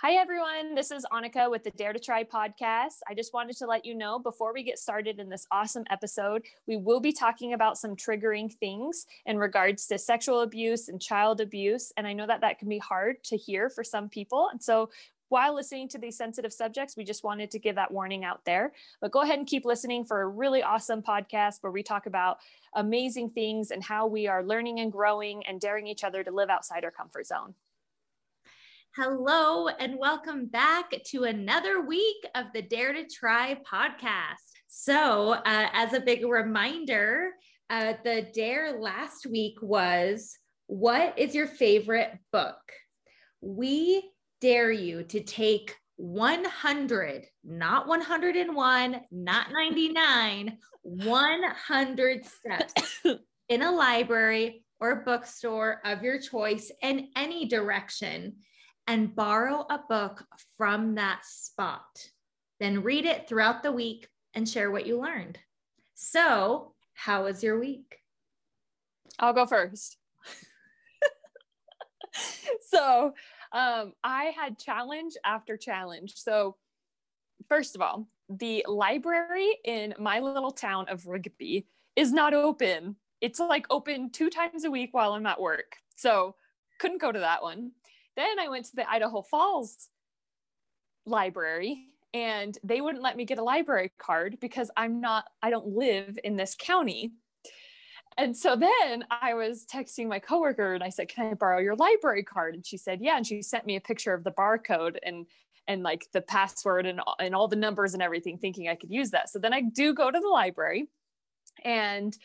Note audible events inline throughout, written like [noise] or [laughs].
Hi, everyone. This is Anike with the Dare to Tri podcast. I just wanted to let you know before we get started in this awesome episode, we will be talking about some triggering things in regards to sexual abuse and child abuse. And I know that that can be hard to hear for some people. And so while listening to these sensitive subjects, we just wanted to give that warning out there. But go ahead and keep listening for a really awesome podcast where we talk about amazing things and how we are learning and growing and daring each other to live outside our comfort zone. Hello, and welcome back to another week of the Dare to Tri podcast. So, uh, as a big reminder, uh, the dare last week was What is your favorite book? We dare you to take 100, not 101, not 99, 100 steps [coughs] in a library or bookstore of your choice in any direction and borrow a book from that spot. Then read it throughout the week and share what you learned. So, how was your week? I'll go first. [laughs] so, um, I had challenge after challenge. So, first of all, the library in my little town of Rigby is not open. It's like open two times a week while I'm at work. So, couldn't go to that one. Then I went to the Idaho Falls library and they wouldn't let me get a library card because I'm not, I don't live in this county. And so then I was texting my coworker and I said, Can I borrow your library card? And she said, Yeah. And she sent me a picture of the barcode and and like the password and, and all the numbers and everything, thinking I could use that. So then I do go to the library and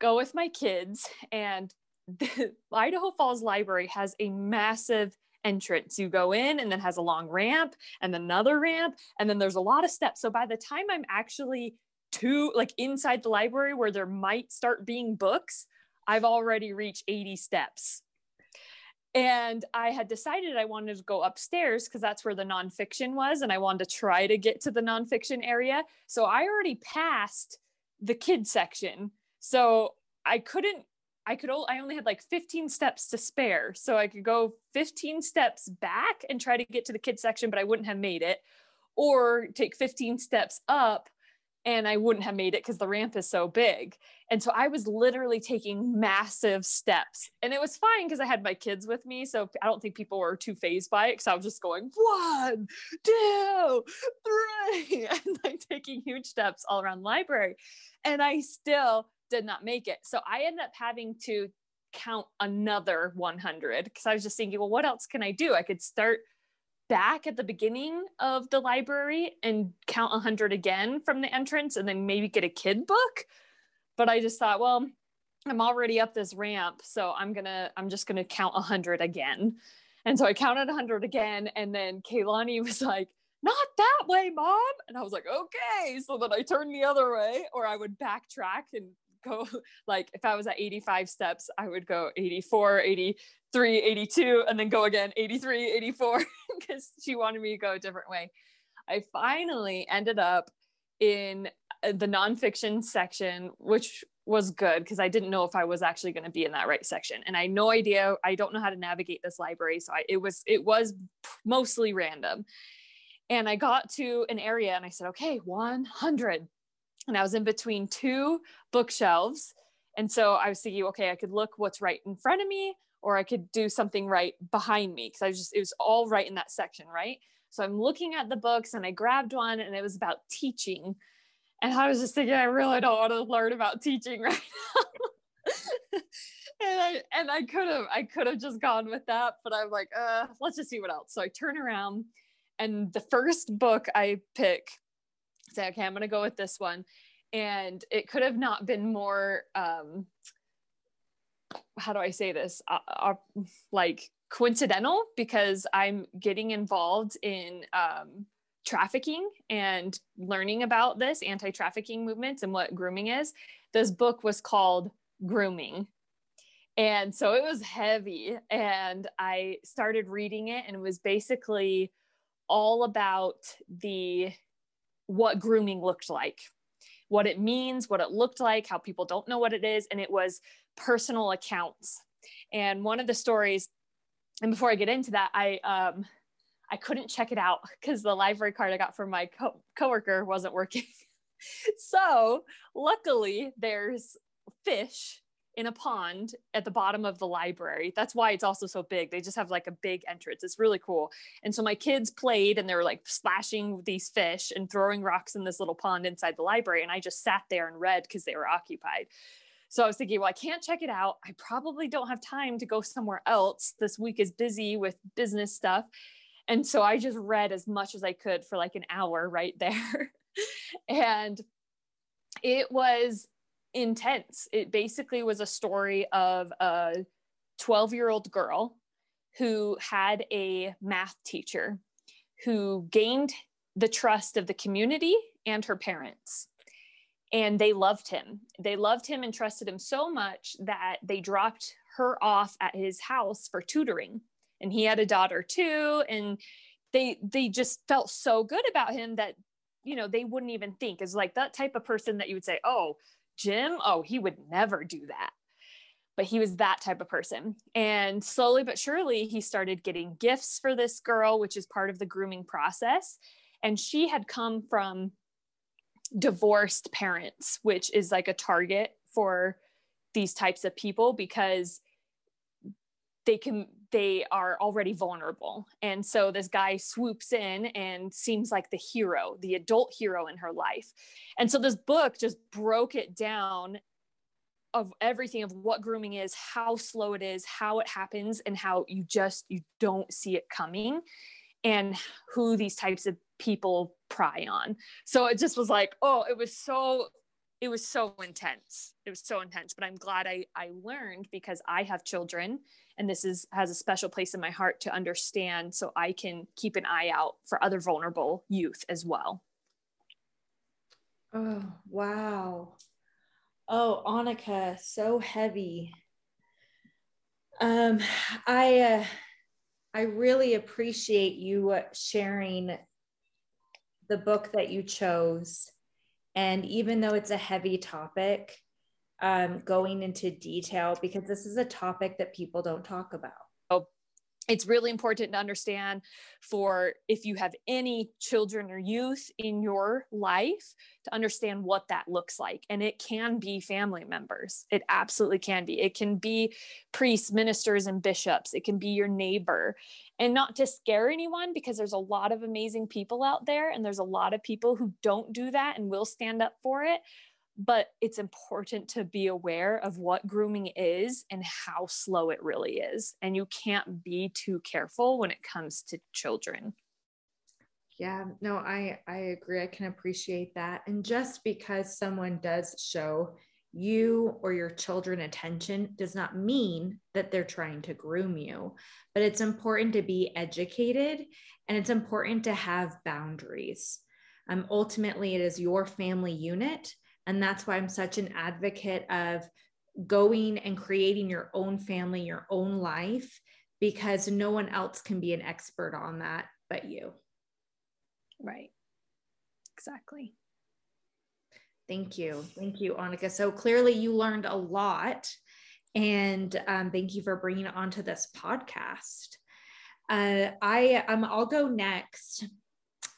go with my kids. And [laughs] the Idaho Falls Library has a massive entrance. You go in and then has a long ramp and another ramp, and then there's a lot of steps. So by the time I'm actually to like inside the library where there might start being books, I've already reached 80 steps. And I had decided I wanted to go upstairs because that's where the nonfiction was. And I wanted to try to get to the nonfiction area. So I already passed the kid section. So I couldn't I could I only had like 15 steps to spare. So I could go 15 steps back and try to get to the kids section, but I wouldn't have made it. Or take 15 steps up and I wouldn't have made it because the ramp is so big. And so I was literally taking massive steps. And it was fine because I had my kids with me. So I don't think people were too phased by it because I was just going one, two, three, [laughs] and like taking huge steps all around the library. And I still did not make it. So I ended up having to count another 100 because I was just thinking, well, what else can I do? I could start back at the beginning of the library and count 100 again from the entrance and then maybe get a kid book. But I just thought, well, I'm already up this ramp, so I'm going to I'm just going to count 100 again. And so I counted 100 again and then Kaylani [laughs] was like, not that way, mom. And I was like, okay. So then I turned the other way, or I would backtrack and go [laughs] like if I was at 85 steps, I would go 84, 83, 82, and then go again 83, 84, [laughs] because she wanted me to go a different way. I finally ended up in uh, the nonfiction section, which was good because I didn't know if I was actually going to be in that right section. And I no idea, I don't know how to navigate this library. So I, it was, it was mostly random. And I got to an area and I said, okay, 100 and I was in between two bookshelves. And so I was thinking, okay, I could look what's right in front of me, or I could do something right behind me because I was just, it was all right in that section, right? So I'm looking at the books and I grabbed one and it was about teaching. And I was just thinking, I really don't want to learn about teaching [laughs] right now. [laughs] and I and I could have I could have just gone with that, but I'm like, uh, let's just see what else. So I turn around and the first book I pick say, okay, I'm going to go with this one. And it could have not been more, um, how do I say this? Uh, uh, like coincidental because I'm getting involved in um, trafficking and learning about this anti trafficking movements and what grooming is. This book was called Grooming. And so it was heavy. And I started reading it, and it was basically all about the what grooming looked like, what it means, what it looked like, how people don't know what it is. And it was personal accounts. And one of the stories, and before I get into that, I, um, I couldn't check it out because the library card I got from my co- coworker wasn't working. [laughs] so luckily, there's fish in a pond at the bottom of the library. That's why it's also so big. They just have like a big entrance. It's really cool. And so my kids played and they were like splashing these fish and throwing rocks in this little pond inside the library. And I just sat there and read because they were occupied. So I was thinking, well, I can't check it out. I probably don't have time to go somewhere else. This week is busy with business stuff. And so I just read as much as I could for like an hour right [laughs] there. and it was intense. It basically was a story of a 12 year old girl who had a math teacher who gained the trust of the community and her parents. And they loved him. They loved him and trusted him so much that they dropped her off at his house for tutoring. And he had a daughter too. And they they just felt so good about him that you know they wouldn't even think is like that type of person that you would say oh Jim, oh, he would never do that. But he was that type of person. And slowly but surely, he started getting gifts for this girl, which is part of the grooming process. And she had come from divorced parents, which is like a target for these types of people because they can they are already vulnerable. And so this guy swoops in and seems like the hero, the adult hero in her life. And so this book just broke it down of everything of what grooming is, how slow it is, how it happens and how you just you don't see it coming and who these types of people pry on. So it just was like, oh, it was so it was so intense. It was so intense, but I'm glad I I learned because I have children and this is has a special place in my heart to understand so i can keep an eye out for other vulnerable youth as well. Oh wow. Oh anike so heavy. Um i uh, i really appreciate you sharing the book that you chose. And even though it's a heavy topic um, going into detail because this is a topic that people don't talk about. Oh, it's really important to understand for if you have any children or youth in your life to understand what that looks like. And it can be family members. It absolutely can be. It can be priests, ministers, and bishops. It can be your neighbor. And not to scare anyone because there's a lot of amazing people out there and there's a lot of people who don't do that and will stand up for it but it's important to be aware of what grooming is and how slow it really is. And you can't be too careful when it comes to children. Yeah, no, I I agree. I can appreciate that. And just because someone does show you or your children attention does not mean that they're trying to groom you, but it's important to be educated and it's important to have boundaries. Um, ultimately, it is your family unit and that's why I'm such an advocate of going and creating your own family, your own life, because no one else can be an expert on that but you. Right. Exactly. Thank you. Thank you, Anike. So clearly you learned a lot. And um, thank you for bringing it onto this podcast. Uh, I um, I'll go next.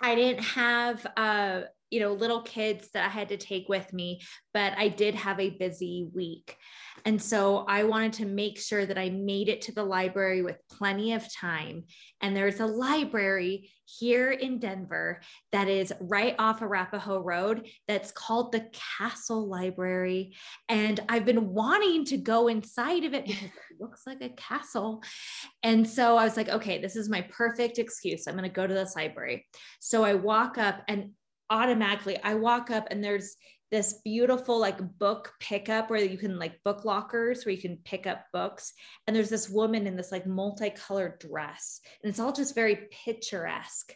I didn't have uh, you know little kids that i had to take with me but i did have a busy week. And so i wanted to make sure that i made it to the library with plenty of time. And there's a library here in denver that is right off arapahoe road that's called the castle library. And i've been wanting to go inside of it because it [laughs] looks like a castle. And so i was like okay this is my perfect excuse. I'm going to go to this library. So i walk up and automatically I walk up and there's this beautiful like book pickup where you can like book lockers where you can pick up books. And there's this woman in this like multicolored dress. And it's all just very picturesque.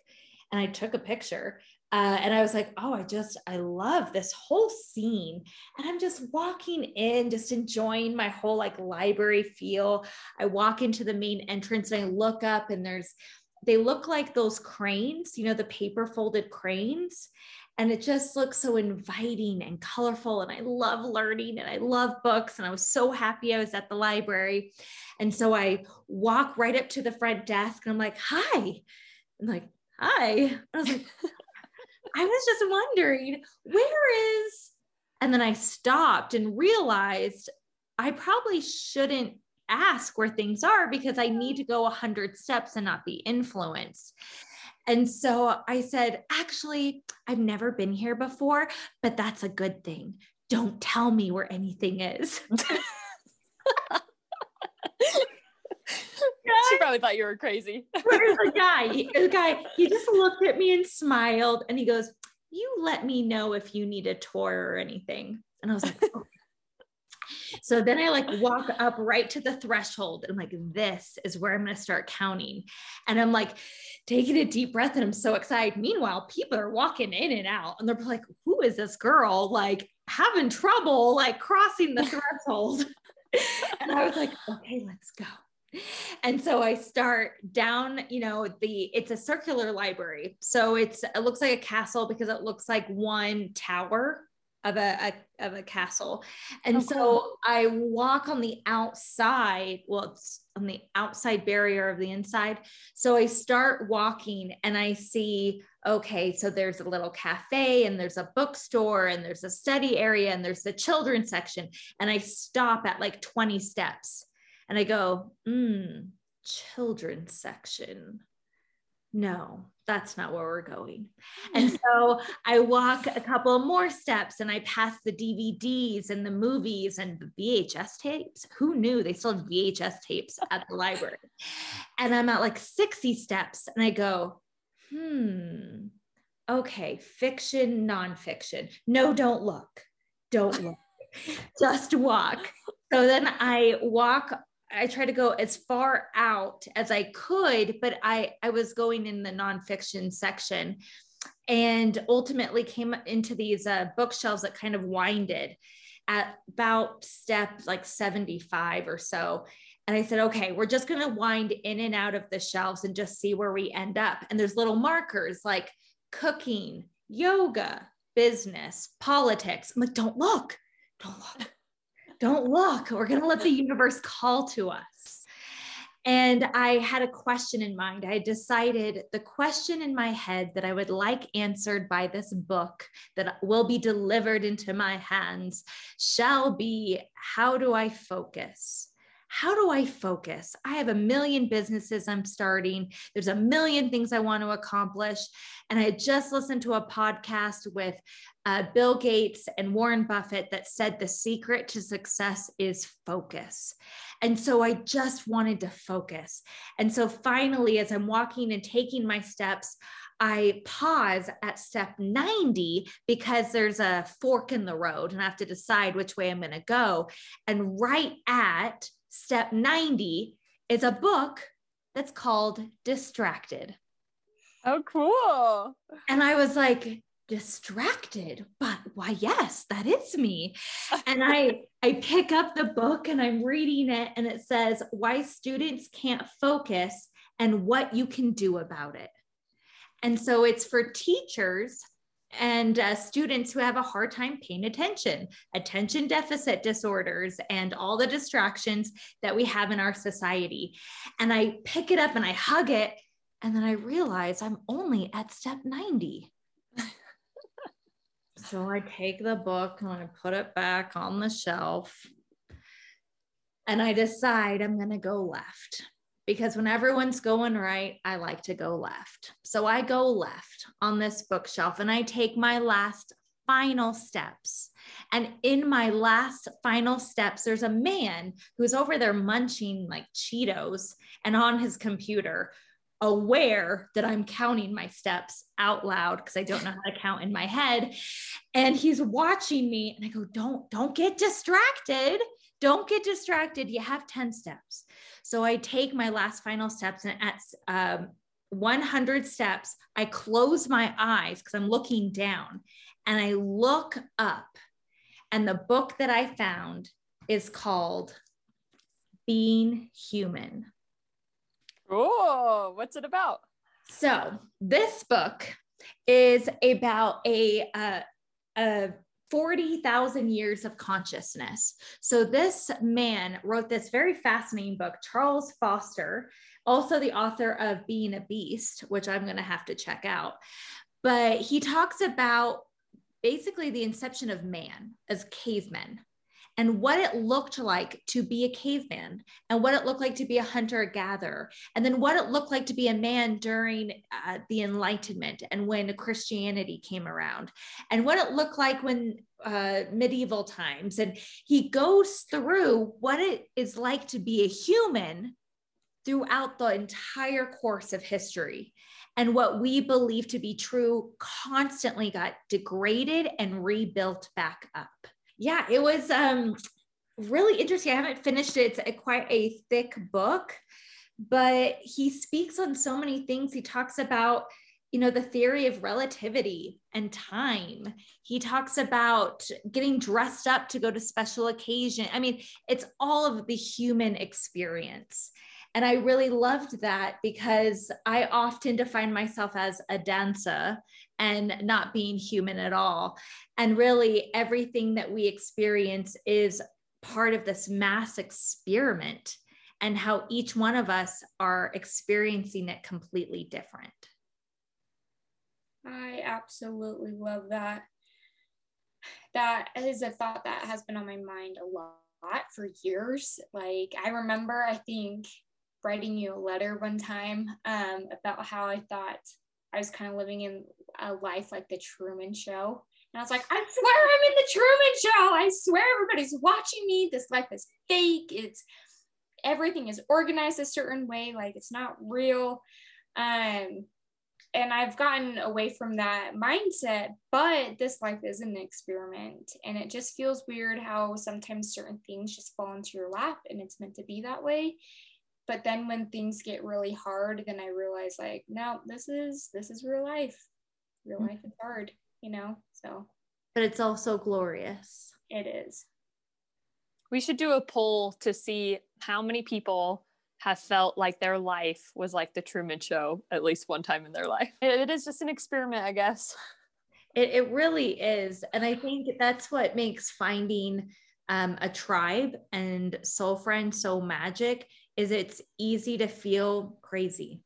And i took a picture uh, and i was like oh i just i love this whole scene. And i'm just walking in just enjoying my whole like library feel. I walk into the main entrance and i look up and there's they look like those cranes, you know, the paper folded cranes. And it just looks so inviting and colorful. And I love learning and I love books. And I was so happy I was at the library. And so I walk right up to the front desk and I'm like, hi, I'm like, hi. I was like, [laughs] I was just wondering, where is, and then I stopped and realized I probably shouldn't ask where things are because I need to go 100 steps and not be influenced. And so I said, actually, I've never been here before, but that's a good thing. Don't tell me where anything is. [laughs] she probably thought you were crazy. Where's the [laughs] guy? The guy, he just looked at me and smiled and he goes, You let me know if you need a tour or anything. And I was like, oh. [laughs] So then I like walk up right to the threshold and I'm like, this is where I'm going to start counting. And I'm like taking a deep breath and I'm so excited. Meanwhile, people are walking in and out and they're like, who is this girl? Like having trouble, like crossing the threshold. [laughs] and I was like, okay, let's go. And so I start down, you know, the it's a circular library. So it's it looks like a castle because it looks like one tower of a, a, of a castle. And oh, so cool. I walk on the outside. Well, it's on the outside barrier of the inside. So I start walking and I see, okay, so there's a little cafe and there's a bookstore and there's a study area and there's the children's section. And I stop at like 20 steps and I go, hmm, children's section. No, that's not where we're going. [laughs] And so I walk a couple more steps and I pass the DVDs and the movies and the VHS tapes. Who knew they still had VHS tapes at the library? [laughs] And I'm at like 60 steps and I go, hmm, okay, fiction, nonfiction. No, don't look. Don't look. [laughs] Just walk. So then I walk I try to go as far out as I could, but I I was going in the nonfiction section, and ultimately came into these uh, bookshelves that kind of winded at about step like 75 or so. And I said, okay, we're just going to wind in and out of the shelves and just see where we end up. And there's little markers like cooking, yoga, business, politics. I'm like, don't look, don't look don't look. We're going to let the universe call to us. And I had a question in mind. I decided the question in my head that I would like answered by this book that will be delivered into my hands shall be How do I focus? How do I focus? I have a million businesses I'm starting. There's a million things I want to accomplish. And I just listened to a podcast with uh, Bill Gates and Warren Buffett that said the secret to success is focus. And so I just wanted to focus. And so finally, as I'm walking and taking my steps, I pause at step 90 because there's a fork in the road and I have to decide which way I'm going to go. And right at step 90 is a book that's called Distracted. Oh, cool. And I was like, distracted but why yes that is me and i i pick up the book and i'm reading it and it says why students can't focus and what you can do about it and so it's for teachers and uh, students who have a hard time paying attention, attention deficit disorders, and all the distractions that we have in our society. And I pick it up and I hug it. And then I realize I'm only at step 90. [laughs] so I take the book and I put it back on the shelf. And I decide I'm going to go left because when everyone's going right, I like to go left. So I go left on this bookshelf and I take my last final steps. And in my last final steps, there's a man who's over there munching like Cheetos and on his computer, aware that I'm counting my steps out loud because I don't know how to count in my head. And he's watching me and I go, don't, don't get distracted. Don't get distracted. You have 10 steps. So I take my last final steps and at um, 100 steps, I close my eyes because I'm looking down and I look up. And the book that I found is called Being Human. Oh, what's it about? So, this book is about a, uh, a 40,000 years of consciousness. So, this man wrote this very fascinating book, Charles Foster. also the author of Being a Beast, which I'm going to have to check out. But he talks about basically the inception of man as cavemen and what it looked like to be a caveman and what it looked like to be a hunter gatherer and then what it looked like to be a man during uh, the enlightenment and when christianity came around and what it looked like when uh, medieval times. And he goes through what it is like to be a human throughout the entire course of history and what we believe to be true constantly got degraded and rebuilt back up yeah, it was um, really interesting. I haven't finished it. It's a, quite a thick book, but he speaks on so many things. He talks about, you know, the theory of relativity and time. He talks about getting dressed up to go to special occasion. I mean, it's all of the human experience. And I really loved that because I often define myself as a dancer and not being human at all. And really, everything that we experience is part of this mass experiment and how each one of us are experiencing it completely different. I absolutely love that. That is a thought that has been on my mind a lot for years. Like, I remember, I think, writing you a letter one time um, about how I thought I was kind of living in a life like the Truman Show. And I was like, I swear I'm in the Truman Show. I swear everybody's watching me. This life is fake. It's everything is organized a certain way, like it's not real. Um, and I've gotten away from that mindset, but this life is an experiment. And it just feels weird how sometimes certain things just fall into your lap and it's meant to be that way but then when things get really hard then i realize like no this is this is real life. Real mm-hmm. life is hard you know so. But it's also glorious. It is. We should do a poll to see how many people have felt like their life was like the truman show at least one time in their life. It is just an experiment i guess. It, it really is. And i think that's what makes finding um, a tribe and soul friend so magic is it's easy to feel crazy.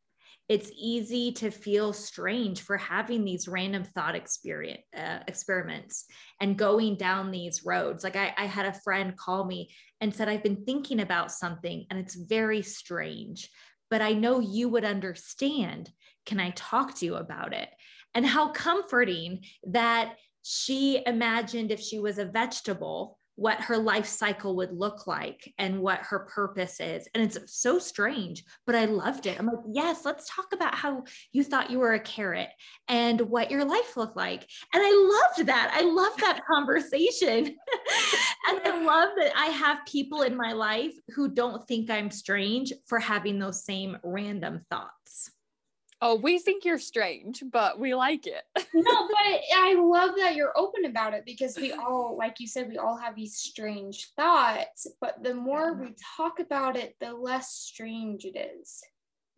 It's easy to feel strange for having these random thought experience uh, experiments and going down these roads. Like I, I had a friend call me and said, I've been thinking about something and it's very strange, but I know you would understand. Can I talk to you about it? And how comforting that she imagined if she was a vegetable what her life cycle would look like and what her purpose is. And it's so strange, but I loved it. I'm like, yes, let's talk about how you thought you were a carrot and what your life looked like. And I loved that. I love that [laughs] conversation. [laughs] and I love that I have people in my life who don't think I'm strange for having those same random thoughts. Oh, we think you're strange, but we like it. [laughs] no, but I love that you're open about it because we all, like you said, we all have these strange thoughts. But the more yeah. we talk about it, the less strange it is.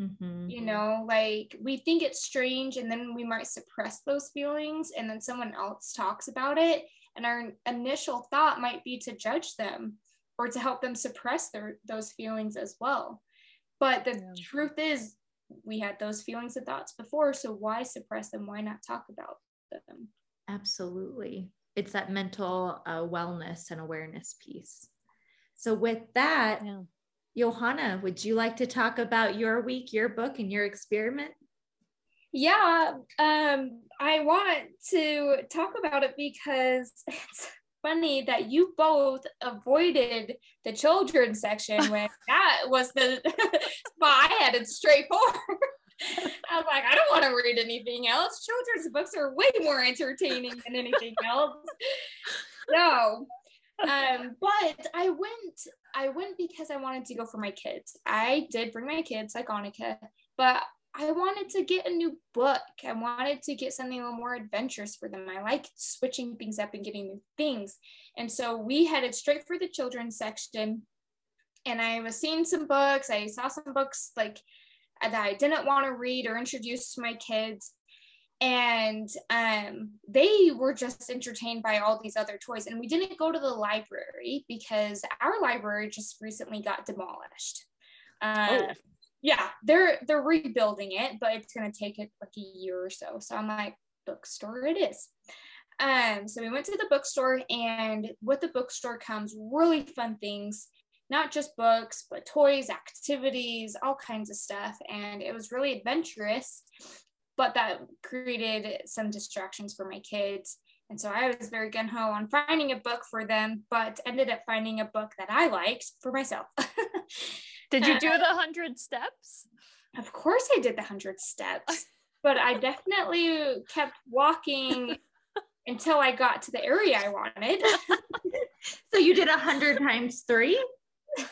Mm-hmm. You know, like we think it's strange and then we might suppress those feelings and then someone else talks about it. And our initial thought might be to judge them or to help them suppress their, those feelings as well. But the yeah. truth is, we had those feelings and thoughts before so why suppress them? Why not talk about them? Absolutely. It's that mental uh, wellness and awareness piece. So with that yeah. johanna would you like to talk about your week your book and your experiment? Yeah um i want to talk about it because [laughs] it's funny that you both avoided the children's section [laughs] when that was the [laughs] spot I had it straightforward. [laughs] I was like, I don't want to read anything else. Children's books are way more entertaining than anything else. So, um, but I went, I went because I wanted to go for my kids. I did bring my kids, like Anike, but I wanted to get a new book. I wanted to get something a little more adventurous for them. I like switching things up and getting new things. And so we headed straight for the children's section. And I was seeing some books. I saw some books like that I didn't want to read or introduce to my kids. And um, they were just entertained by all these other toys. And we didn't go to the library because our library just recently got demolished. Uh, oh yeah, they're they're rebuilding it, but it's gonna take it like a year or so. So I'm like, bookstore it is. Um, so we went to the bookstore, and with the bookstore comes really fun things, not just books, but toys, activities, all kinds of stuff. And it was really adventurous, but that created some distractions for my kids. And so I was very gun ho on finding a book for them, but ended up finding a book that I liked for myself. [laughs] Did you do the hundred steps? Of course, I did the hundred steps, [laughs] but I definitely kept walking until I got to the area I wanted. [laughs] so you did a hundred times three? [laughs]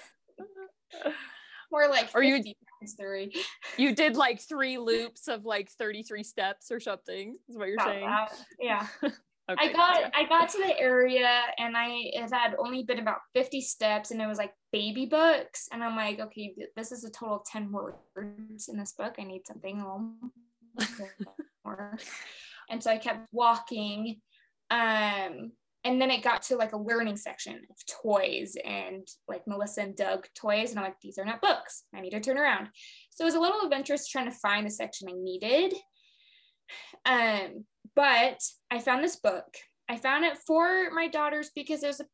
More like or you times three. You did like three loops of like 33 steps or something, is what you're About saying. that. Yeah. Okay, I got gotcha. I got to the area and I it had only been about 50 steps and it was like baby books and I'm like okay this is a total of 10 words in this book. I need something [laughs] more. And so I kept walking um and then it got to like a learning section of toys and like Melissa and Doug toys and I'm like these are not books. I need to turn around. So it was a little adventurous trying to find the section I needed. Um but I found this book. I found it for my daughters because there's a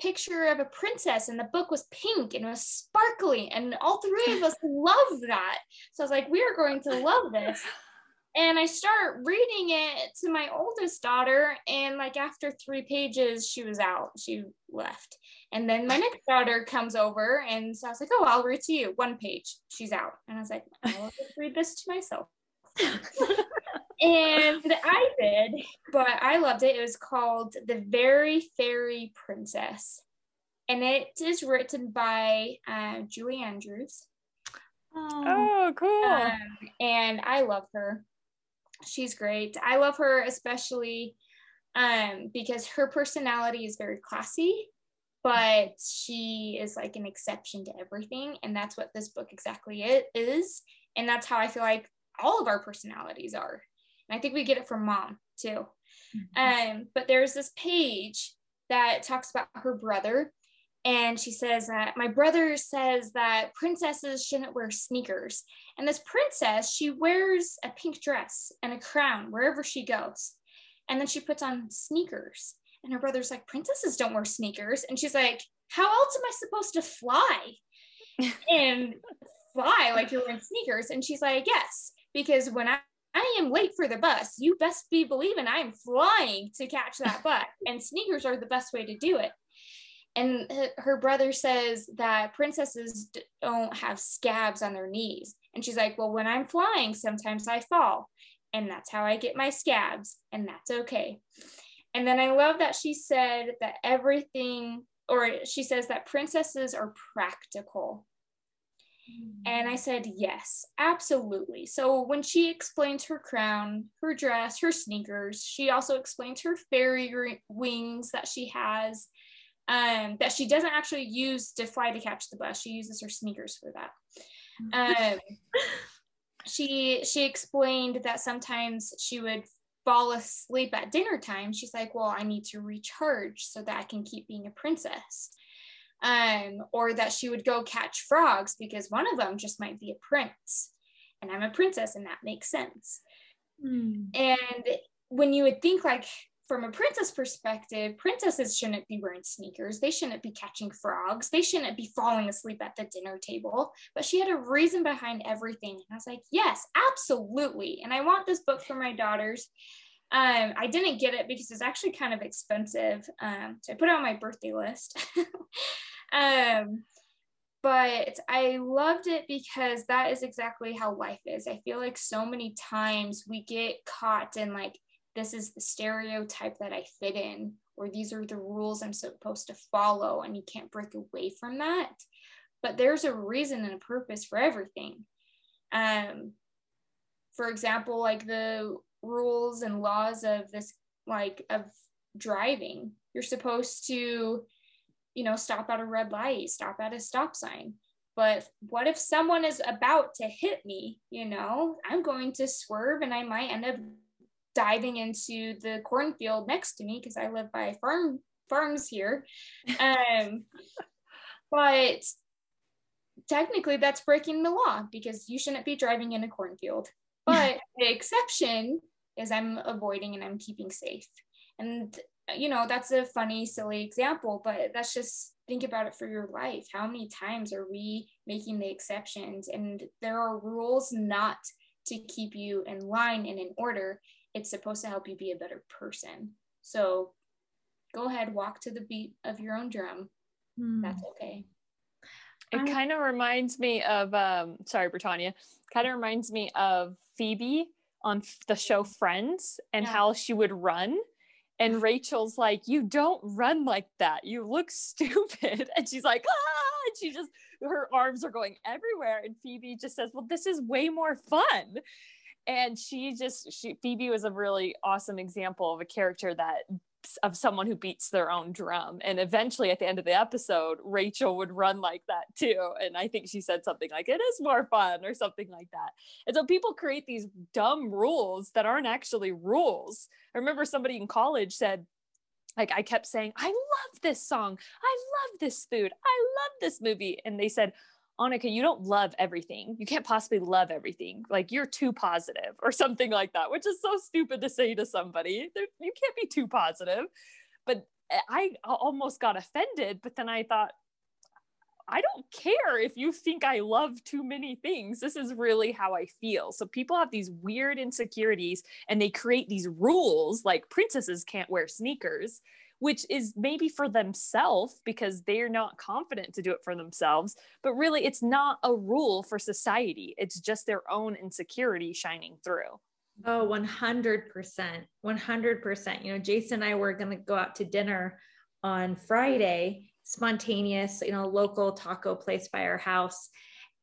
picture of a princess and the book was pink and it was sparkly and all three of us [laughs] love that. So I was like, we are going to love this. [laughs] And I start reading it to my oldest daughter, and like after three pages, she was out. She left. And then my next [laughs] daughter comes over, and so I was like, "Oh, I'll read to you." One page, she's out, and I was like, "I'll just read this to myself." And I did, but I loved it. It was called The Very Fairy Princess. And it is written by uh, Julie Andrews. Oh, cool. Um, and I love her. She's great. I love her especially um, because her personality is very classy, but she is like an exception to everything. And that's what this book exactly it is. And that's how I feel like all of our personalities are. And I think we get it from mom too. Um, but there's this page that talks about her brother. And she says that my brother says that princesses shouldn't wear sneakers. And this princess, she wears a pink dress and a crown wherever she goes. And then she puts on sneakers. And her brother's like, Princesses don't wear sneakers. And she's like, How else am I supposed to fly? [laughs] and fly like you're wearing sneakers. And she's like, Yes, because when I I am late for the bus. You best be believing I am flying to catch that [laughs] bus, and sneakers are the best way to do it. And her brother says that princesses don't have scabs on their knees. And she's like, Well, when I'm flying, sometimes I fall, and that's how I get my scabs, and that's okay. And then I love that she said that everything, or she says that princesses are practical. And I said, yes, absolutely. So when she explains her crown, her dress, her sneakers, she also explains her fairy wings that she has, um, that she doesn't actually use to fly to catch the bus. She uses her sneakers for that. Um, [laughs] she she explained that sometimes she would fall asleep at dinner time. She's like, well, I need to recharge so that I can keep being a princess um, or that she would go catch frogs because one of them just might be a prince and I'm a princess and that makes sense. And when you would think like from a princess perspective, princesses shouldn't be wearing sneakers. They shouldn't be catching frogs. They shouldn't be falling asleep at the dinner table. But she had a reason behind everything. And I was like, yes, absolutely. And I want this book for my daughters. Um, I didn't get it because it's actually kind of expensive. Um, so I put it on my birthday list. [laughs] um, but I loved it because that is exactly how life is. I feel like so many times we get caught in like, this is the stereotype that I fit in, or these are the rules I'm supposed to follow, and you can't break away from that. But there's a reason and a purpose for everything. Um, for example, like the rules and laws of this, like of driving, you're supposed to you know, stop at a red light, stop at a stop sign. But what if someone is about to hit me? You know, I'm going to swerve and I might end up diving into the cornfield next to me because I live by farm farms here. [laughs] Um, but technically that's breaking the law because you shouldn't be driving in a cornfield. But the exception is I'm avoiding and I'm keeping safe. And you know, that's a funny, silly example, but that's just think about it for your life. How many times are we making the exceptions? And there are rules not to keep you in line and in order. It's supposed to help you be a better person. So go ahead, walk to the beat of your own drum. Hmm. That's okay. It kind of reminds me of, um, sorry, Bretagne, kind of reminds me of Phoebe on the show Friends and yeah. how she would run and Rachel's like, You don't run like that. You look [laughs] stupid. And she's like, Ah, and she just, her arms are going everywhere. And Phoebe just says, Well, this is way more fun. And she just, she, Phoebe was a really awesome example of a character that of someone who beats their own drum. And eventually at the end of the episode, Rachel would run like that too. And I think she said something like, it is more fun or something like that. And so people create these dumb rules that aren't actually rules. I remember somebody in college said, like I kept saying, I love this song. I love this food. I love this movie. And they said, Anike, you don't love everything. You can't possibly love everything. Like you're too positive or something like that, which is so stupid to say to somebody. You can't be too positive. But eh, I almost got offended. But then I thought, I don't care if you think I love too many things. This is really how I feel. So people have these weird insecurities and they create these rules like princesses can't wear sneakers which is maybe for themselves because they're not confident to do it for themselves. But really, it's not a rule for society, it's just their own insecurity shining through. Oh, 100%. 100%. You know, Jason and I were going to go out to dinner on Friday, spontaneous, you know, local taco place by our house.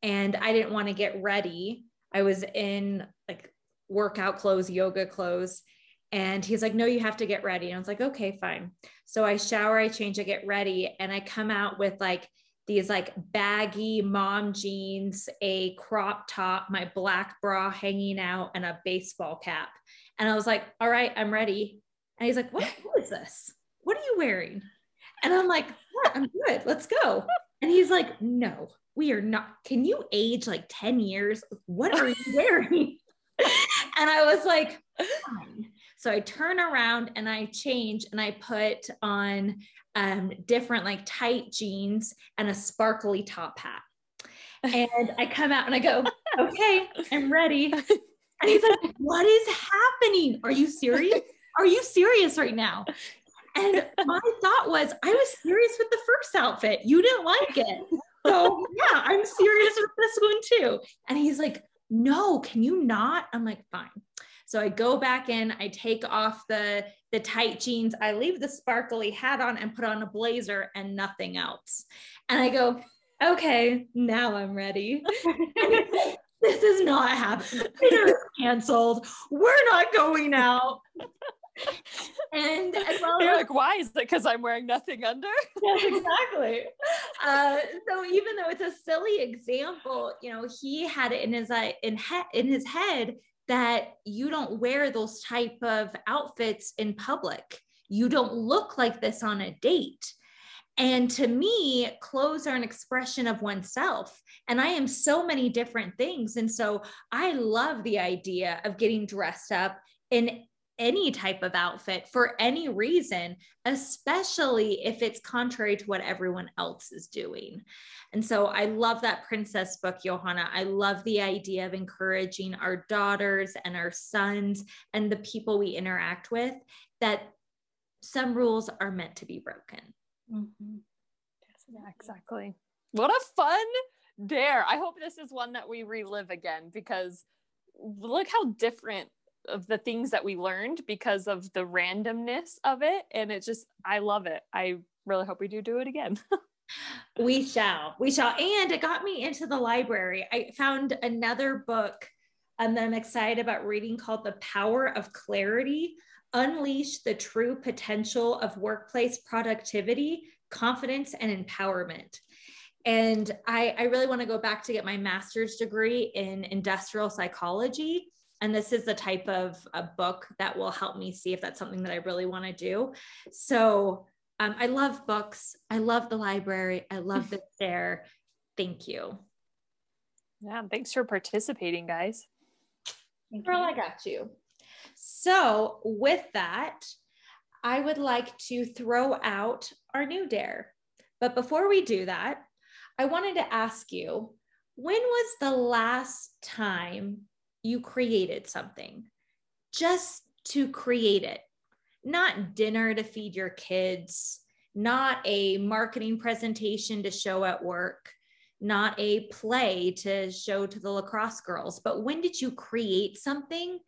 And I didn't want to get ready. I was in like workout clothes, yoga clothes. And he's like, no, you have to get ready. And I was like, okay, fine. So I shower, I change, I get ready, and I come out with like these like baggy mom jeans, a crop top, my black bra hanging out, and a baseball cap. And I was like, all right, I'm ready. And he's like, what, what is this? What are you wearing? And I'm like, I'm good. Let's go. And he's like, no, we are not. Can you age like 10 years? What are you [laughs] wearing? and I was like, fine. So I turn around and I change and I put on um, different like tight jeans and a sparkly top hat. And I come out and I go, [laughs] okay, I'm ready. And he's like, what is happening? Are you serious? Are you serious right now? And my thought was, I was serious with the first outfit. You didn't like it. So yeah, I'm serious with this one too. And he's like, no, can you not? I'm like, fine. So I go back in, I take off the the tight jeans, I leave the sparkly hat on and put on a blazer and nothing else. And I go, okay, now I'm ready. [laughs] this is not happening. Canceled. We're not going out. and as well You're like, why is it because I'm wearing nothing under? [laughs] yes, exactly. Uh, so even though it's a silly example, you know, he had it in his uh, in he- in his head that you don't wear those type of outfits in public. You don't look like this on a date. And to me, clothes are an expression of oneself. And I am so many different things. And so I love the idea of getting dressed up in any type of outfit for any reason, especially if it's contrary to what everyone else is doing. And so I love that princess book, Johanna. I love the idea of encouraging our daughters and our sons and the people we interact with that some rules are meant to be broken. Mm-hmm. Yeah, exactly. What a fun dare. I hope this is one that we relive again because look how different of the things that we learned because of the randomness of it and it just i love it. I really hope we do do it again. [laughs] We shall we shall and it got me into the library. I found another book um, that i'm excited about reading called the power of clarity unleash the true potential of workplace productivity confidence and empowerment. And I, I really want to go back to get my master's degree in industrial psychology and this is the type of a book that will help me see if that's something that I really want to do. So um, I love books. I love the library. I love the [laughs] fair. Thank you. Yeah, thanks for participating, guys. Girl, I got you. So, with that, I would like to throw out our new dare. But before we do that, I wanted to ask you when was the last time you created something just to create it? Not dinner to feed your kids, not a marketing presentation to show at work, not a play to show to the lacrosse girls, but when did you create something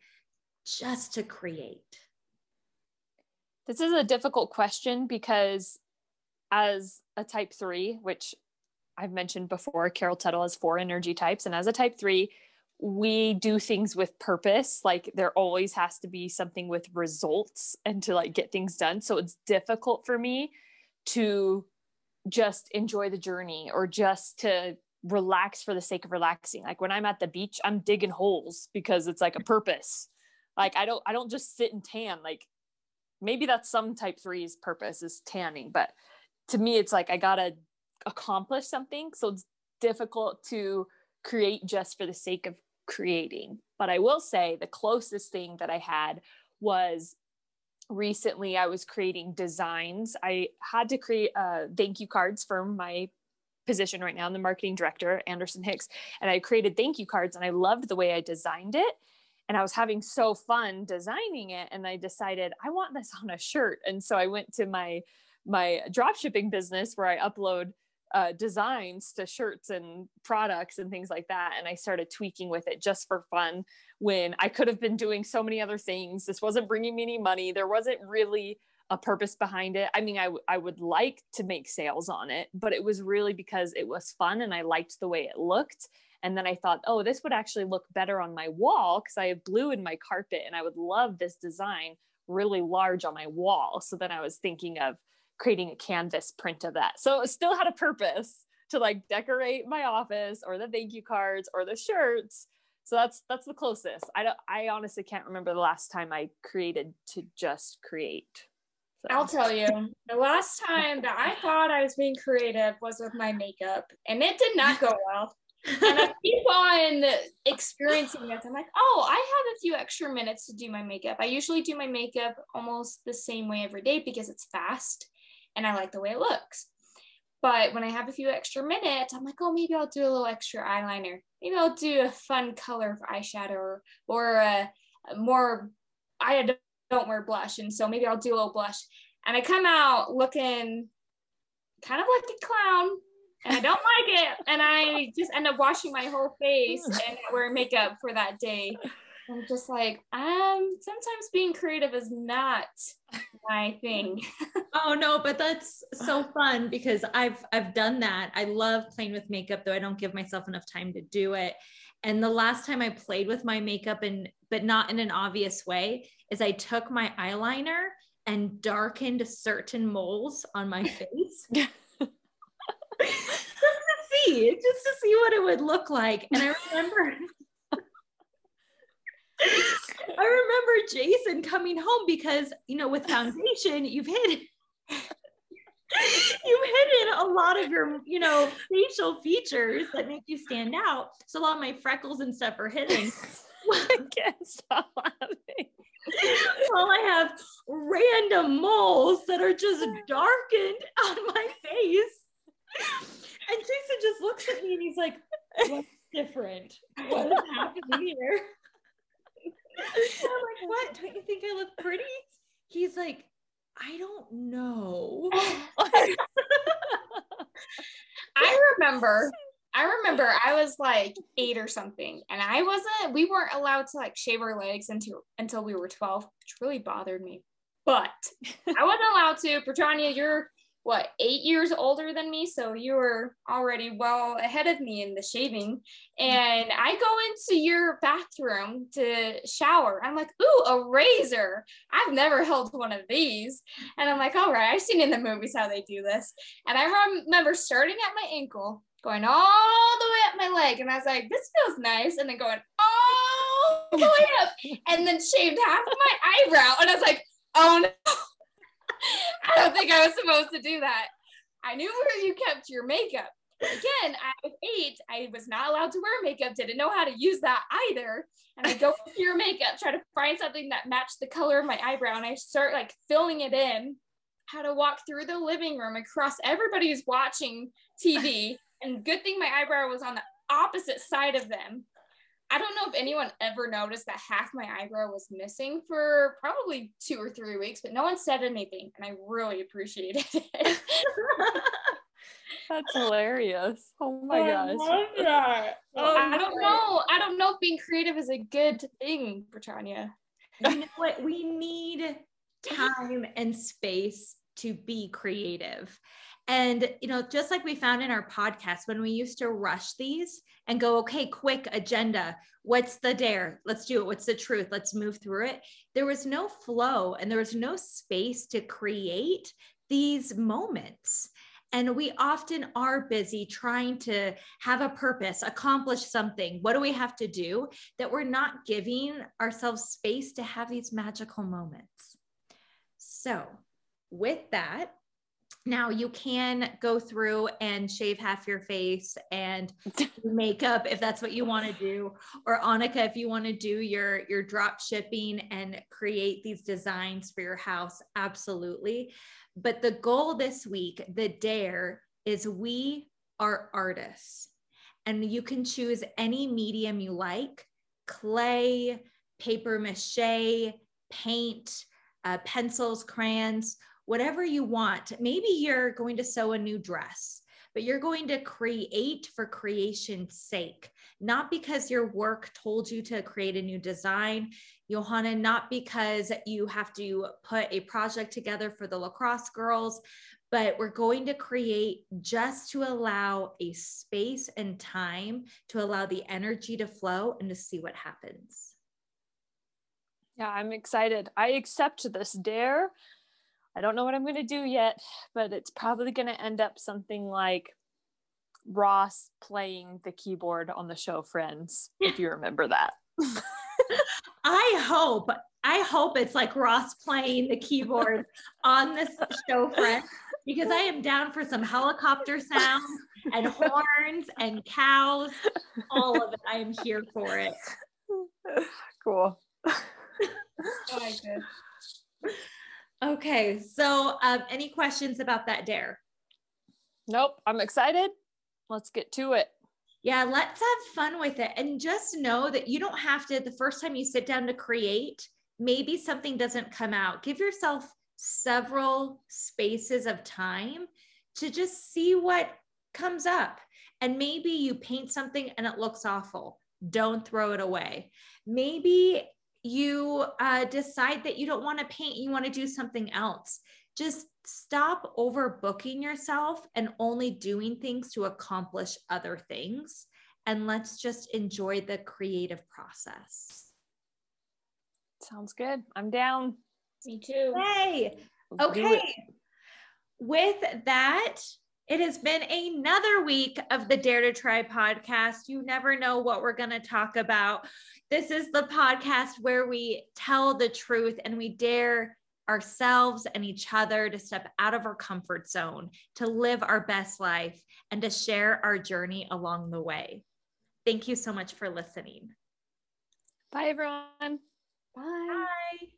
just to create? This is a difficult question because as a type three, which I've mentioned before, Carol Tuttle has four energy types. And as a type three, we do things with purpose. Like there always has to be something with results and to like get things done. So it's difficult for me to just enjoy the journey or just to relax for the sake of relaxing. Like when I'm at the beach, I'm digging holes because it's like a purpose. Like I don't I don't just sit and tan. Like maybe that's some type three's purpose is tanning, but to me it's like I gotta accomplish something. So it's difficult to create just for the sake of creating. But I will say the closest thing that I had was recently I was creating designs. I had to create uh, thank you cards for my position right now. I'm the marketing director, Anderson Hicks, and I created thank you cards and I loved the way I designed it. And I was having so fun designing it. And I decided I want this on a shirt. And so I went to my my drop shipping business where I upload uh, designs to shirts and products and things like that. And I started tweaking with it just for fun when I could have been doing so many other things. This wasn't bringing me any money. There wasn't really a purpose behind it. I mean, I, w- I would like to make sales on it, but it was really because it was fun and I liked the way it looked. And then I thought, oh, this would actually look better on my wall because I have blue in my carpet and I would love this design really large on my wall. So then I was thinking of creating a canvas print of that. So it still had a purpose to like decorate my office or the thank you cards or the shirts. So that's that's the closest. I don't I honestly can't remember the last time I created to just create. So. I'll tell you, the last time that I thought I was being creative was with my makeup, and it did not go well. and I keep on experiencing this. I'm like, oh, I have a few extra minutes to do my makeup. I usually do my makeup almost the same way every day because it's fast and I like the way it looks. But when I have a few extra minutes, I'm like, oh, maybe I'll do a little extra eyeliner. Maybe I'll do a fun color of eyeshadow or, or a, more, I don't wear blush. And so maybe I'll do a little blush. And I come out looking kind of like a clown and I don't like it. And I just end up washing my whole face and wearing makeup for that day. I'm just like, um, sometimes being creative is not my thing. [laughs] oh no, but that's so fun because I've I've done that. I love playing with makeup, though I don't give myself enough time to do it. And the last time I played with my makeup and but not in an obvious way is I took my eyeliner and darkened certain moles on my [laughs] face. [laughs] just to see, just to see what it would look like. And I remember I remember Jason coming home because, you know, with foundation, you've hit [laughs] you've hidden a lot of your, you know, facial features that make you stand out. So a lot of my freckles and stuff are hidden. [laughs] I can't stop laughing. Well, I have random moles that are just darkened on my face. And Jason just looks at me and he's like, What's different? What is happening here? I'm like, what? Don't you think I look pretty? He's like, I don't know. [laughs] I remember, I remember I was like eight or something, and I wasn't, we weren't allowed to like shave our legs until until we were 12, which really bothered me. But I wasn't allowed to. Bretagne, you're what eight years older than me? So you were already well ahead of me in the shaving. And i go into your bathroom to shower. I'm like ooh a razor. I've never held one of these. And i'm like all right i've seen in the movies how they do this. And i remember starting at my ankle going all the way up my leg. And i was like this feels nice. And then going all the way up and then shaved half of my eyebrow. And i was like oh no I don't think I was supposed to do that. I knew where you kept your makeup, again, I was eight. I was not allowed to wear makeup, didn't know how to use that either. And I go through your makeup, try to find something that matched the color of my eyebrow, and I start like filling it in. How to walk through the living room across everybody who's watching TV. And good thing my eyebrow was on the opposite side of them. I don't know if anyone ever noticed that half my eyebrow was missing for probably two or three weeks, but no one said anything, and I really appreciated it. [laughs] That's hilarious. Oh my I gosh. love that. Oh, I don't know. I don't know if being creative is a good thing, Bretagne. you know what? We need time and space to be creative. And, you know, just like we found in our podcast, when we used to rush these and go, okay, quick agenda, what's the dare? Let's do it. What's the truth? Let's move through it. There was no flow and there was no space to create these moments. And we often are busy trying to have a purpose, accomplish something. What do we have to do? That we're not giving ourselves space to have these magical moments. So, with that, now you can go through and shave half your face and [laughs] makeup if that's what you want to do or Anike if you want to do your your drop shipping and create these designs for your house absolutely. But the goal this week the dare is we are artists and you can choose any medium you like clay paper mache paint uh, pencils crayons whatever you want. Maybe you're going to sew a new dress, but you're going to create for creation's sake, not because your work told you to create a new design, Johanna, not because you have to put a project together for the lacrosse girls, but we're going to create just to allow a space and time to allow the energy to flow and to see what happens. Yeah, I'm excited. I accept this dare. I don't know what I'm going to do yet, but it's probably going to end up something like Ross playing the keyboard on the show Friends, if you remember that. [laughs] I hope, I hope it's like Ross playing the keyboard [laughs] on this show Friends because I am down for some helicopter sounds and [laughs] horns and cows, all of it. I am here for it. cool. Oh my god. Okay, so um, any questions about that dare? Nope, I'm excited. Let's get to it. Yeah, let's have fun with it. And just know that you don't have to, the first time you sit down to create, maybe something doesn't come out. Give yourself several spaces of time to just see what comes up. And maybe you paint something and it looks awful. Don't throw it away. Maybe you uh, decide that you don't want to paint, you want to do something else. Just stop overbooking yourself and only doing things to accomplish other things. And let's just enjoy the creative process. Sounds good. I'm down. Me too. Hey, okay. With that, it has been another week of the Dare to Tri podcast. You never know what we're going to talk about. This is the podcast where we tell the truth and we dare ourselves and each other to step out of our comfort zone, to live our best life, and to share our journey along the way. Thank you so much for listening. Bye, everyone. Bye. Bye.